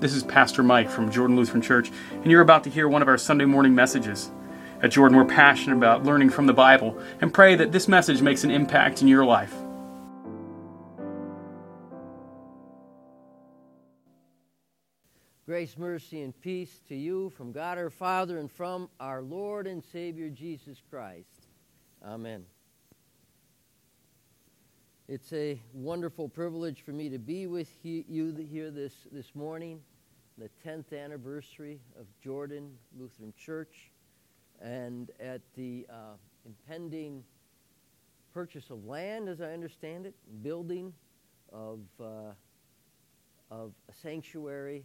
This is Pastor Mike from Jordan Lutheran Church, and you're about to hear one of our Sunday morning messages. At Jordan, we're passionate about learning from the Bible and pray that this message makes an impact in your life. Grace, mercy, and peace to you from God our Father and from our Lord and Savior Jesus Christ. Amen. It's a wonderful privilege for me to be with you here this, this morning, the 10th anniversary of Jordan Lutheran Church, and at the uh, impending purchase of land, as I understand it, building of, uh, of a sanctuary.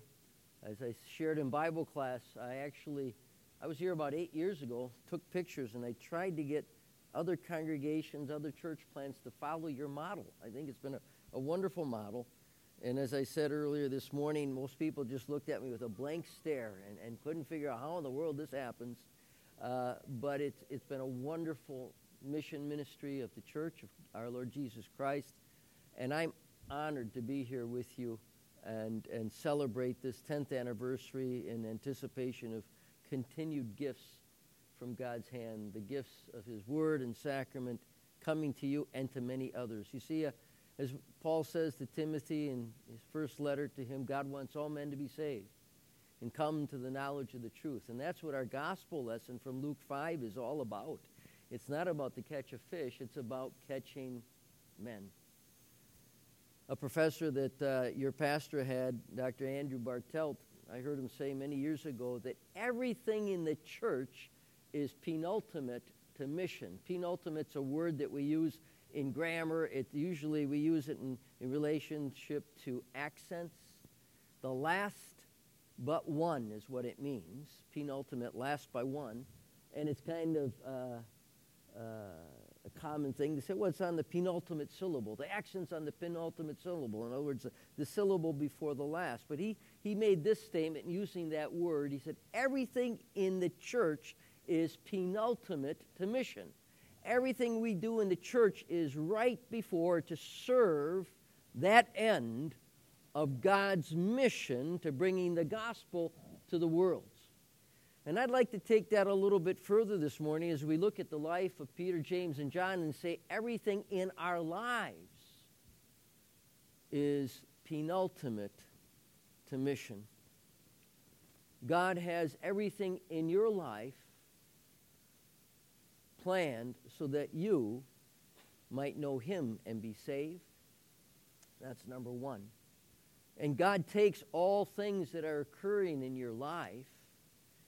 As I shared in Bible class, I actually, I was here about eight years ago, took pictures, and I tried to get other congregations, other church plants to follow your model. I think it's been a, a wonderful model. And as I said earlier this morning, most people just looked at me with a blank stare and, and couldn't figure out how in the world this happens. Uh, but it's, it's been a wonderful mission ministry of the church of our Lord Jesus Christ. And I'm honored to be here with you and, and celebrate this 10th anniversary in anticipation of continued gifts from God's hand, the gifts of His Word and sacrament coming to you and to many others. You see, uh, as Paul says to Timothy in his first letter to him, God wants all men to be saved and come to the knowledge of the truth. And that's what our gospel lesson from Luke 5 is all about. It's not about the catch of fish, it's about catching men. A professor that uh, your pastor had, Dr. Andrew Bartelt, I heard him say many years ago that everything in the church is penultimate to mission. Penultimate's a word that we use in grammar. It usually we use it in, in relationship to accents. The last but one is what it means. Penultimate, last by one, and it's kind of uh, uh, a common thing to say. Well, it's on the penultimate syllable. The accent's on the penultimate syllable. In other words, the, the syllable before the last. But he he made this statement using that word. He said everything in the church is penultimate to mission. Everything we do in the church is right before to serve that end of God's mission to bringing the gospel to the world. And I'd like to take that a little bit further this morning as we look at the life of Peter, James, and John and say everything in our lives is penultimate to mission. God has everything in your life planned so that you might know him and be saved. That's number one. And God takes all things that are occurring in your life,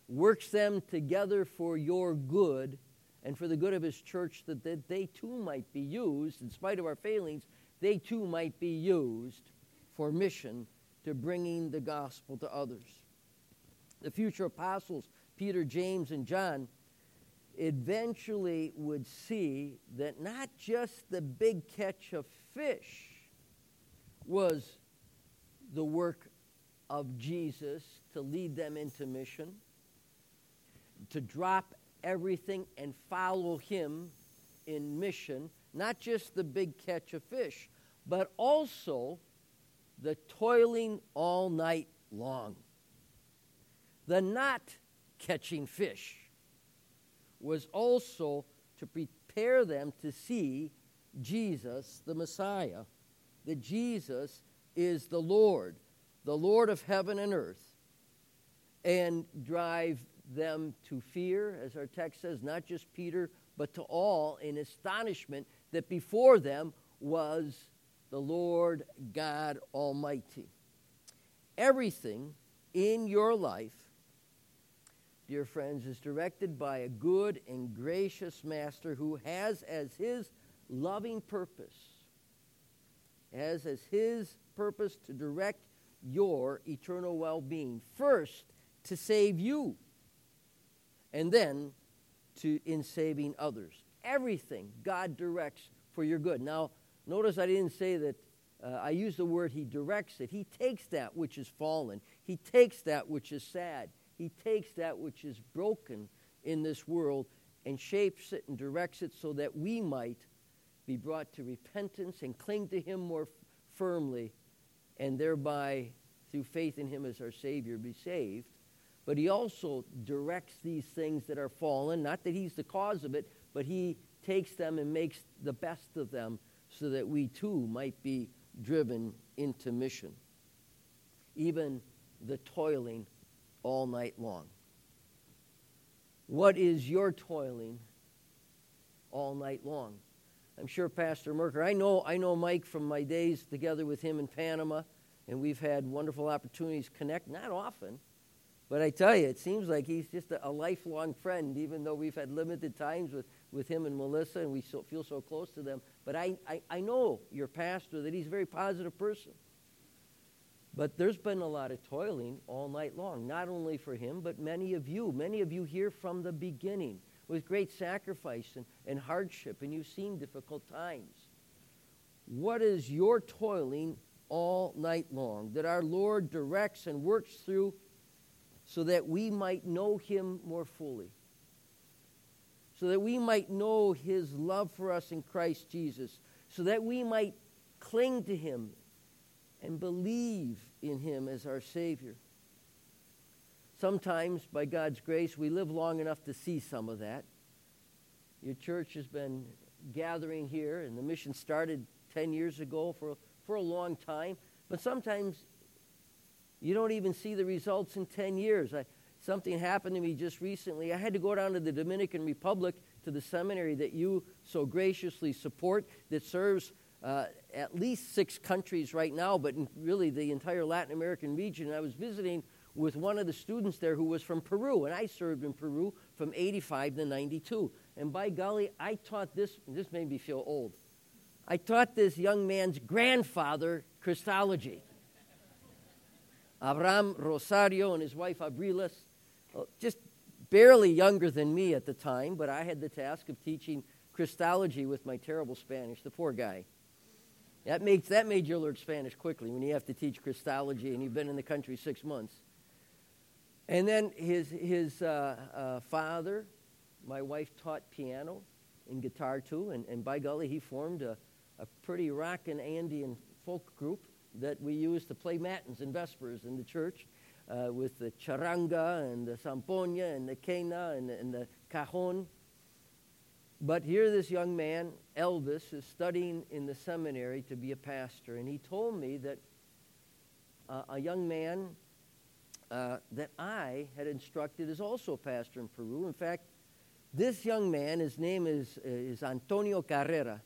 works them together for your good and for the good of his church, that, that they too might be used, in spite of our failings, they too might be used for mission to bringing the gospel to others. The future apostles, Peter, James, and John, eventually would see that not just the big catch of fish was the work of Jesus to lead them into mission, to drop everything and follow him in mission, not just the big catch of fish, but also the toiling all night long, the not catching fish was also to prepare them to see Jesus, the Messiah, that Jesus is the Lord, the Lord of heaven and earth, and drive them to fear, as our text says, not just Peter, but to all in astonishment that before them was the Lord God Almighty. Everything in your life dear friends, is directed by a good and gracious master who has as his loving purpose, has as his purpose to direct your eternal well being. First, to save you, and then to in saving others. Everything God directs for your good. Now, notice I didn't say that. Uh, I use the word he directs it. He takes that which is fallen. He takes that which is sad. He takes that which is broken in this world and shapes it and directs it so that we might be brought to repentance and cling to Him more f- firmly and thereby through faith in him as our Savior, be saved. But he also directs these things that are fallen, not that he's the cause of it, but he takes them and makes the best of them so that we too might be driven into mission. Even the toiling all night long. What is your toiling all night long? I'm sure Pastor Merker, I know, I know Mike from my days together with him in Panama, and we've had wonderful opportunities to connect, not often, but I tell you, it seems like he's just a, a lifelong friend, even though we've had limited times with, with him and Melissa, and we so, feel so close to them. But I, I, I know your pastor that he's a very positive person. But there's been a lot of toiling all night long, not only for him, but many of you. Many of you here from the beginning with great sacrifice and, and hardship, and you've seen difficult times. What is your toiling all night long that our Lord directs and works through so that we might know Him more fully? So that we might know His love for us in Christ Jesus, so that we might cling to Him and believe in Him as our Savior. Sometimes, by God's grace, we live long enough to see some of that. Your church has been gathering here, and the mission started 10 years ago for, for a long time. But sometimes you don't even see the results in 10 years. I, something happened to me just recently. I had to go down to the Dominican Republic to the seminary that you so graciously support that serves uh, at least six countries right now, but really the entire Latin American region. I was visiting with one of the students there who was from Peru, and I served in Peru from 85 to 92. And by golly, I taught this, this made me feel old. I taught this young man's grandfather Christology. Abraham Rosario and his wife Abriles, uh, just barely younger than me at the time, but I had the task of teaching Christology with my terrible Spanish, the poor guy. That, makes, that made you learn Spanish quickly when you have to teach Christology and you've been in the country six months. And then his, his uh, uh, father, my wife taught piano and guitar too, and, and by golly, he formed a, a pretty rockin' Andean folk group that we used to play matins and vespers in the church uh, with the charango and the zampoña and the quena and, and the cajon. But here, this young man, Elvis, is studying in the seminary to be a pastor, and he told me that uh, a young man uh, that I had instructed is also a pastor in Peru. In fact, this young man, his name is, is Antonio Carrera.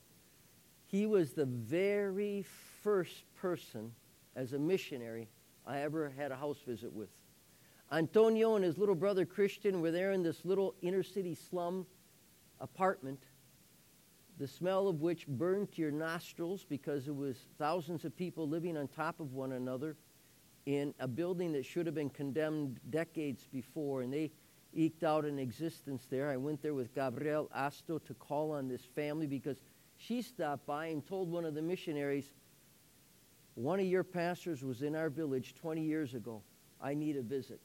He was the very first person as a missionary I ever had a house visit with. Antonio and his little brother Christian were there in this little inner city slum apartment, the smell of which burned to your nostrils because it was thousands of people living on top of one another in a building that should have been condemned decades before, and they eked out an existence there. I went there with Gabriel Asto to call on this family because she stopped by and told one of the missionaries, One of your pastors was in our village 20 years ago. I need a visit.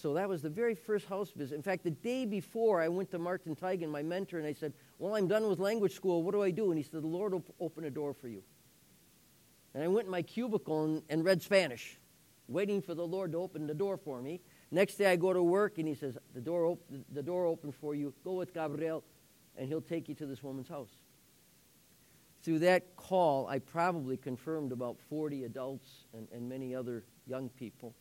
So that was the very first house visit. In fact, the day before, I went to Martin Tigan, my mentor, and I said, Well, I'm done with language school. What do I do? And he said, The Lord will open a door for you. And I went in my cubicle and, and read Spanish, waiting for the Lord to open the door for me. Next day I go to work and he says, the door, op- the door open for you. Go with Gabriel and he'll take you to this woman's house. Through that call, I probably confirmed about 40 adults and, and many other young people.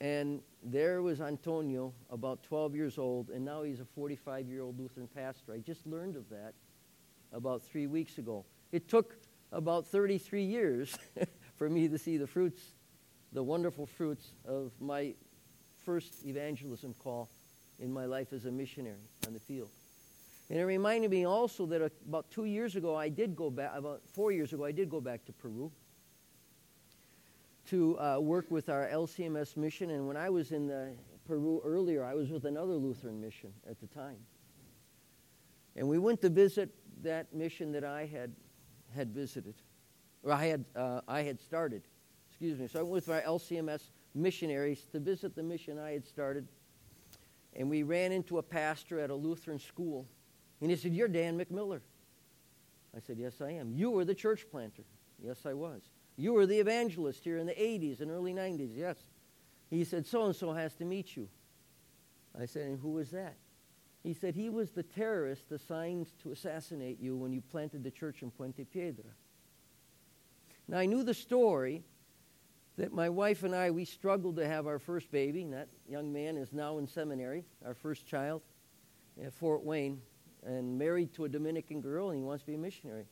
And there was Antonio, about 12 years old, and now he's a 45 year old Lutheran pastor. I just learned of that about three weeks ago. It took about 33 years for me to see the fruits, the wonderful fruits of my first evangelism call in my life as a missionary on the field. And it reminded me also that uh, about two years ago, I did go back, about four years ago, I did go back to Peru to uh, work with our LCMS mission. And when I was in Peru earlier, I was with another Lutheran mission at the time. And we went to visit that mission that I had had visited, or I had, uh, I had started. Excuse me. So I went with my LCMS missionaries to visit the mission I had started. And we ran into a pastor at a Lutheran school. And he said, You're Dan McMiller. I said, Yes, I am. You were the church planter. Yes, I was. You were the evangelist here in the 80s and early 90s, yes. He said, So and so has to meet you. I said, And who was that? He said, He was the terrorist assigned to assassinate you when you planted the church in Puente Piedra. Now, I knew the story that my wife and I, we struggled to have our first baby. And that young man is now in seminary, our first child at Fort Wayne, and married to a Dominican girl, and he wants to be a missionary.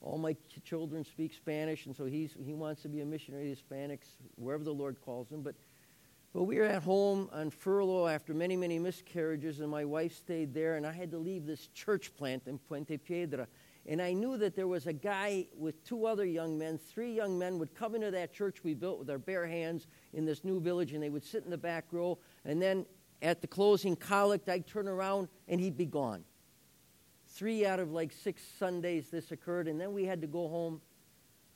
All my children speak Spanish, and so he's, he wants to be a missionary to Hispanics, wherever the Lord calls him. But, but we were at home on furlough after many, many miscarriages, and my wife stayed there, and I had to leave this church plant in Puente Piedra. And I knew that there was a guy with two other young men. Three young men would come into that church we built with our bare hands in this new village, and they would sit in the back row. And then at the closing collect, I'd turn around and he'd be gone. Three out of like six Sundays this occurred, and then we had to go home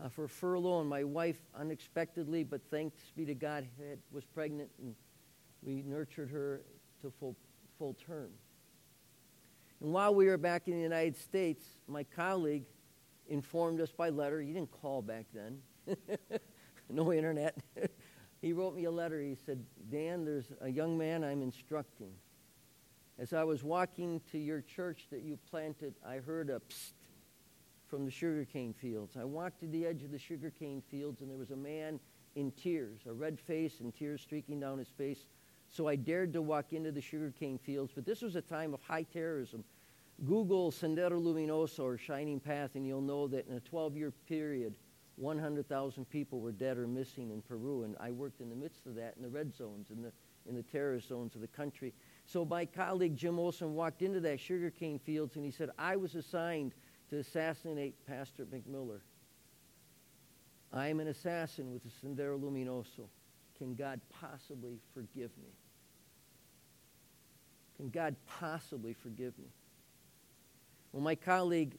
uh, for furlough, and my wife unexpectedly, but thanks be to God, had, was pregnant, and we nurtured her to full, full term. And while we were back in the United States, my colleague informed us by letter. He didn't call back then, no internet. he wrote me a letter. He said, Dan, there's a young man I'm instructing. As I was walking to your church that you planted, I heard a psst from the sugarcane fields. I walked to the edge of the sugarcane fields, and there was a man in tears, a red face and tears streaking down his face. So I dared to walk into the sugarcane fields. But this was a time of high terrorism. Google Sendero Luminoso or Shining Path, and you'll know that in a 12 year period, 100,000 people were dead or missing in Peru. And I worked in the midst of that in the red zones, in the, in the terrorist zones of the country. So my colleague Jim Olson walked into that sugarcane fields and he said, I was assigned to assassinate Pastor McMiller. I am an assassin with the Sendero Luminoso. Can God possibly forgive me? Can God possibly forgive me? Well, my colleague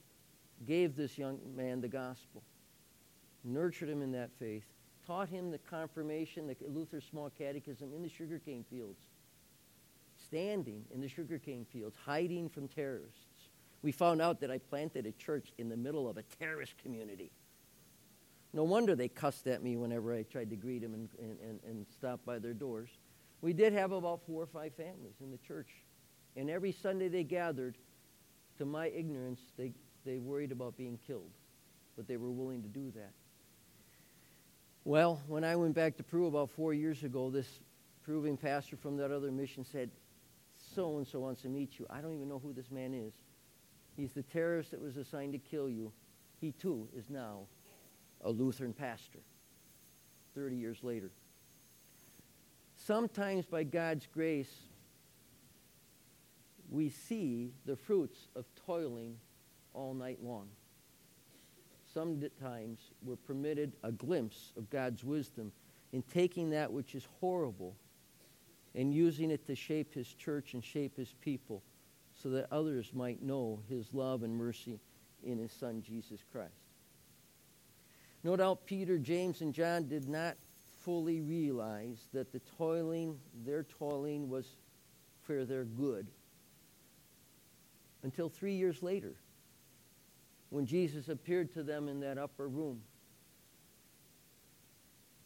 gave this young man the gospel, nurtured him in that faith, taught him the confirmation, the Luther Small Catechism in the sugarcane fields, standing in the sugarcane fields, hiding from terrorists. We found out that I planted a church in the middle of a terrorist community. No wonder they cussed at me whenever I tried to greet them and, and, and stop by their doors. We did have about four or five families in the church. And every Sunday they gathered, to my ignorance, they, they worried about being killed. But they were willing to do that. Well, when I went back to Peru about four years ago, this Peruvian pastor from that other mission said, So and so wants to meet you. I don't even know who this man is. He's the terrorist that was assigned to kill you. He too is now a Lutheran pastor 30 years later. Sometimes, by God's grace, we see the fruits of toiling all night long. Sometimes we're permitted a glimpse of God's wisdom in taking that which is horrible and using it to shape his church and shape his people so that others might know his love and mercy in his son Jesus Christ. No doubt Peter, James, and John did not fully realize that the toiling, their toiling was for their good until three years later when Jesus appeared to them in that upper room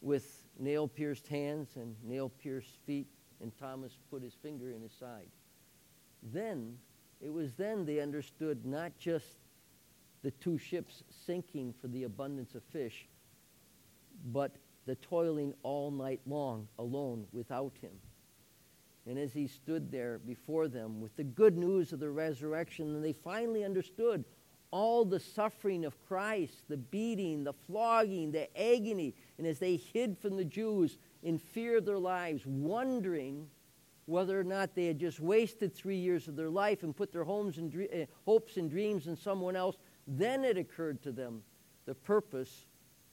with nail pierced hands and nail pierced feet, and Thomas put his finger in his side. Then, it was then they understood not just the two ships sinking for the abundance of fish, but the toiling all night long alone without him. And as he stood there before them with the good news of the resurrection, and they finally understood all the suffering of Christ, the beating, the flogging, the agony, and as they hid from the Jews in fear of their lives, wondering whether or not they had just wasted three years of their life and put their homes and uh, hopes and dreams in someone else, then it occurred to them the purpose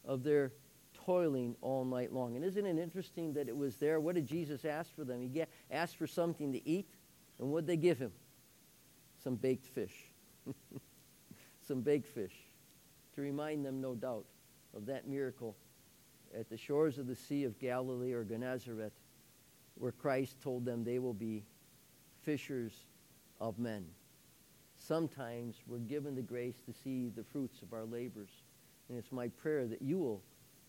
of their toiling all night long. And isn't it interesting that it was there? What did Jesus ask for them? He asked for something to eat, and what did they give him? Some baked fish. Some baked fish. To remind them, no doubt, of that miracle at the shores of the Sea of Galilee or Gennesaret, where Christ told them they will be fishers of men. Sometimes we're given the grace to see the fruits of our labors. And it's my prayer that you will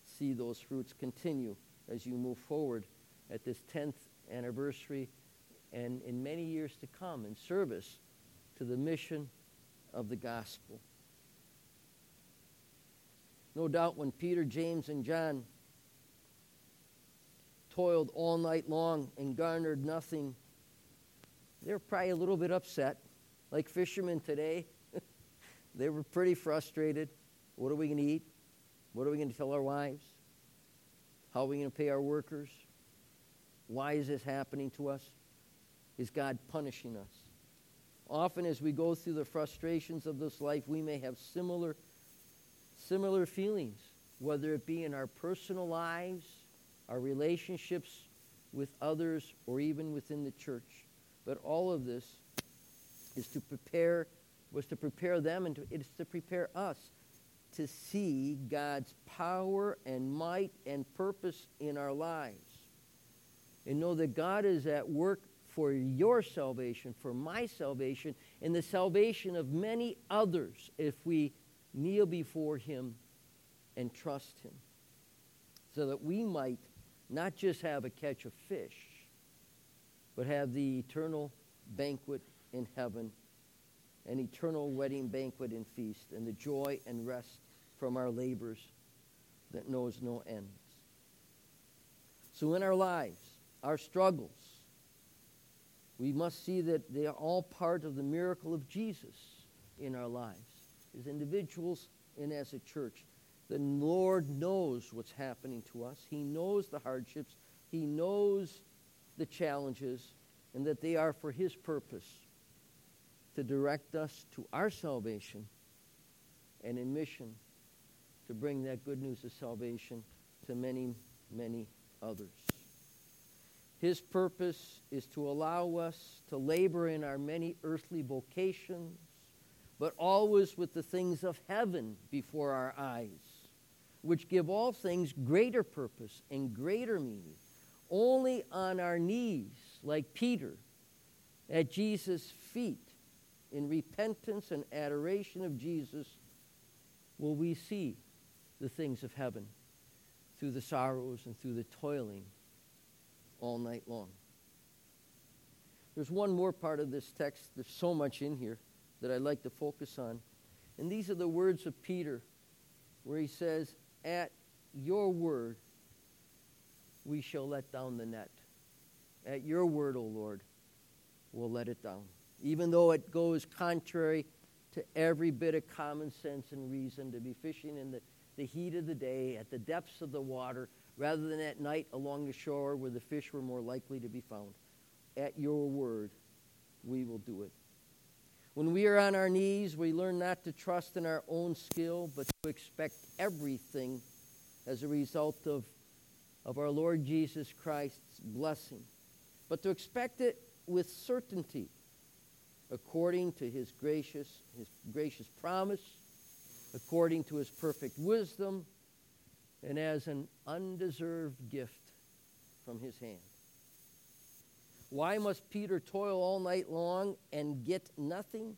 see those fruits continue as you move forward at this 10th anniversary and in many years to come in service to the mission of the gospel. No doubt when Peter, James, and John toiled all night long and garnered nothing, they were probably a little bit upset, like fishermen today. they were pretty frustrated. What are we going to eat? What are we going to tell our wives? How are we going to pay our workers? Why is this happening to us? Is God punishing us? Often, as we go through the frustrations of this life, we may have similar, similar feelings, whether it be in our personal lives, our relationships with others, or even within the church. But all of this is to prepare, was to prepare them, and to, it is to prepare us to see God's power and might and purpose in our lives. And know that God is at work for your salvation, for my salvation, and the salvation of many others if we kneel before Him and trust Him. So that we might not just have a catch of fish, but have the eternal banquet in heaven, an eternal wedding banquet and feast, and the joy and rest from our labors that knows no ends. So in our lives, our struggles, we must see that they are all part of the miracle of Jesus in our lives, as individuals and as a church. The Lord knows what's happening to us. He knows the hardships. He knows the challenges, and that they are for His purpose to direct us to our salvation and in mission to bring that good news of salvation to many, many others. His purpose is to allow us to labor in our many earthly vocations, but always with the things of heaven before our eyes, which give all things greater purpose and greater meaning. Only on our knees, like Peter, at Jesus' feet, in repentance and adoration of Jesus, will we see the things of heaven through the sorrows and through the toiling all night long. There's one more part of this text. There's so much in here that I'd like to focus on. And these are the words of Peter, where he says, At your word, we shall let down the net. At your word, O Lord, we'll let it down. Even though it goes contrary to every bit of common sense and reason to be fishing in the, the heat of the day, at the depths of the water, rather than at night along the shore where the fish were more likely to be found. At your word, we will do it. When we are on our knees, we learn not to trust in our own skill, but to expect everything as a result of, of our Lord Jesus Christ's blessing, but to expect it with certainty according to his gracious, his gracious promise, according to his perfect wisdom, and as an undeserved gift from his hand. Why must Peter toil all night long and get nothing?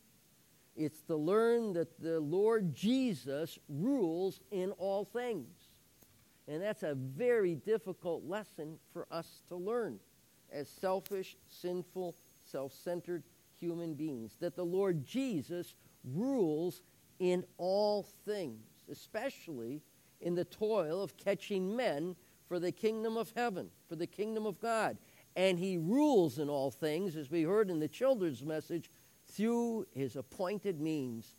It's to learn that the Lord Jesus rules in all things. And that's a very difficult lesson for us to learn as selfish, sinful, self centered human beings. That the Lord Jesus rules in all things, especially in the toil of catching men for the kingdom of heaven, for the kingdom of God. And he rules in all things, as we heard in the children's message, through his appointed means.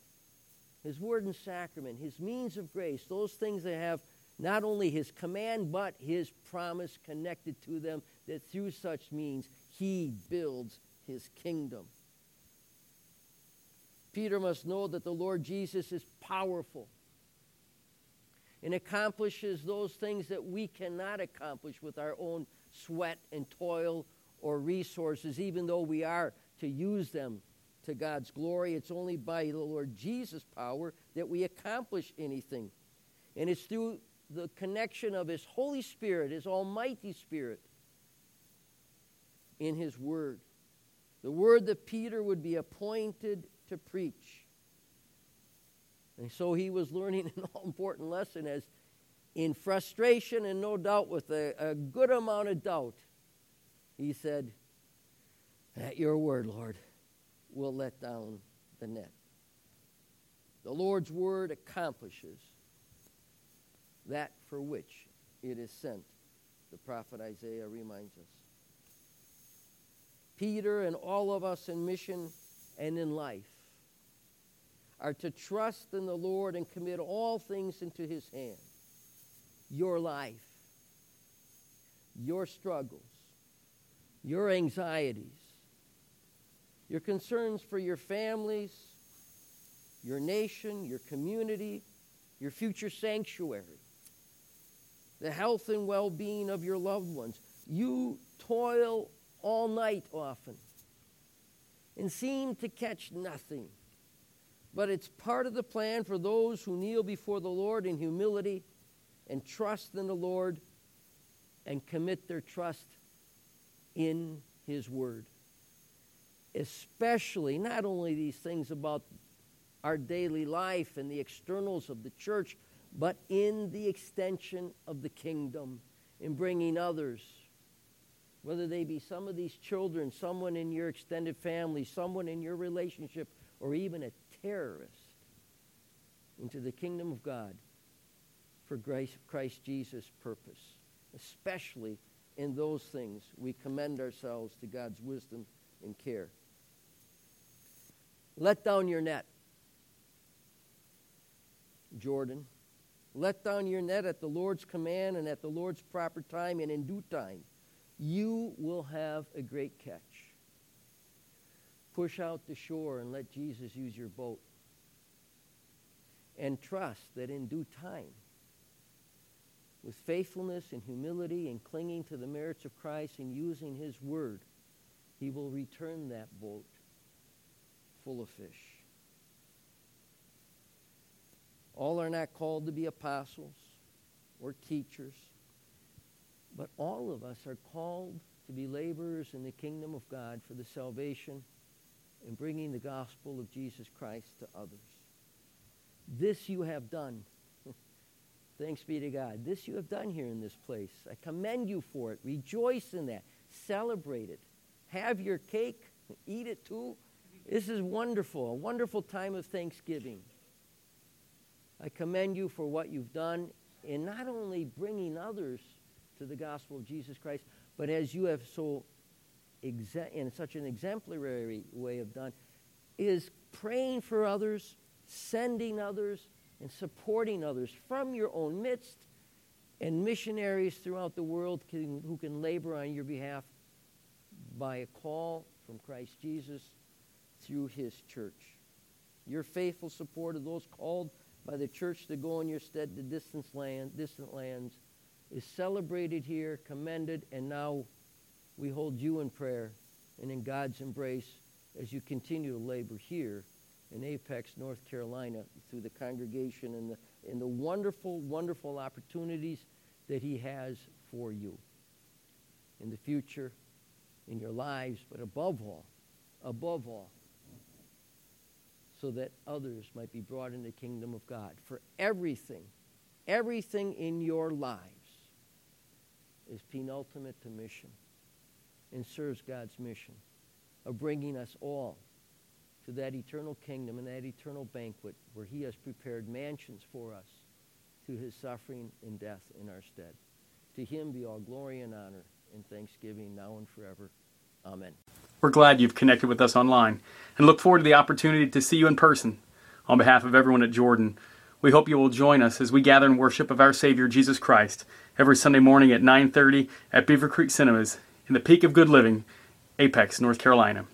His word and sacrament, his means of grace, those things that have not only his command, but his promise connected to them, that through such means he builds his kingdom. Peter must know that the Lord Jesus is powerful and accomplishes those things that we cannot accomplish with our own sweat and toil or resources, even though we are to use them to God's glory. It's only by the Lord Jesus' power that we accomplish anything. And it's through the connection of His Holy Spirit, His Almighty Spirit, in His Word. The Word that Peter would be appointed to preach. And so he was learning an all important lesson as in frustration and no doubt with a, a good amount of doubt, he said, At your word, Lord, we'll let down the net. The Lord's word accomplishes that for which it is sent, the prophet Isaiah reminds us. Peter and all of us in mission and in life are to trust in the Lord and commit all things into his hand. Your life, your struggles, your anxieties, your concerns for your families, your nation, your community, your future sanctuary, the health and well being of your loved ones. You toil all night often and seem to catch nothing. But it's part of the plan for those who kneel before the Lord in humility and trust in the Lord and commit their trust in His Word. Especially, not only these things about our daily life and the externals of the church, but in the extension of the kingdom, in bringing others, whether they be some of these children, someone in your extended family, someone in your relationship, or even a terrorist, into the kingdom of God for Christ Jesus' purpose. Especially in those things, we commend ourselves to God's wisdom and care. Let down your net. Jordan. Let down your net at the Lord's command and at the Lord's proper time and in due time. You will have a great catch. Push out the shore and let Jesus use your boat. And trust that in due time, with faithfulness and humility and clinging to the merits of Christ and using his word, he will return that boat full of fish. All are not called to be apostles or teachers, but all of us are called to be laborers in the kingdom of God for the salvation and bringing the gospel of Jesus Christ to others. This you have done. Thanks be to God. This you have done here in this place. I commend you for it. Rejoice in that. Celebrate it. Have your cake. Eat it too. This is wonderful. A wonderful time of Thanksgiving. I commend you for what you've done in not only bringing others to the gospel of Jesus Christ, but as you have so in such an exemplary way of done, is praying for others, sending others, and supporting others from your own midst, and missionaries throughout the world can, who can labor on your behalf by a call from Christ Jesus through his church. Your faithful support of those called by the church to go in your stead to distant, land, distant lands is celebrated here, commended, and now we hold you in prayer and in God's embrace as you continue to labor here in Apex, North Carolina, through the congregation and the, and the wonderful, wonderful opportunities that He has for you in the future, in your lives, but above all, above all, so that others might be brought into the kingdom of God. For everything, everything in your lives is penultimate to mission and serves God's mission of bringing us all to that eternal kingdom and that eternal banquet where he has prepared mansions for us through his suffering and death in our stead. To him be all glory and honor and thanksgiving now and forever. Amen. We're glad you've connected with us online and look forward to the opportunity to see you in person. On behalf of everyone at Jordan, we hope you will join us as we gather in worship of our Savior Jesus Christ every Sunday morning at 9:30 at Beaver Creek Cinemas in the peak of good living, Apex, North Carolina.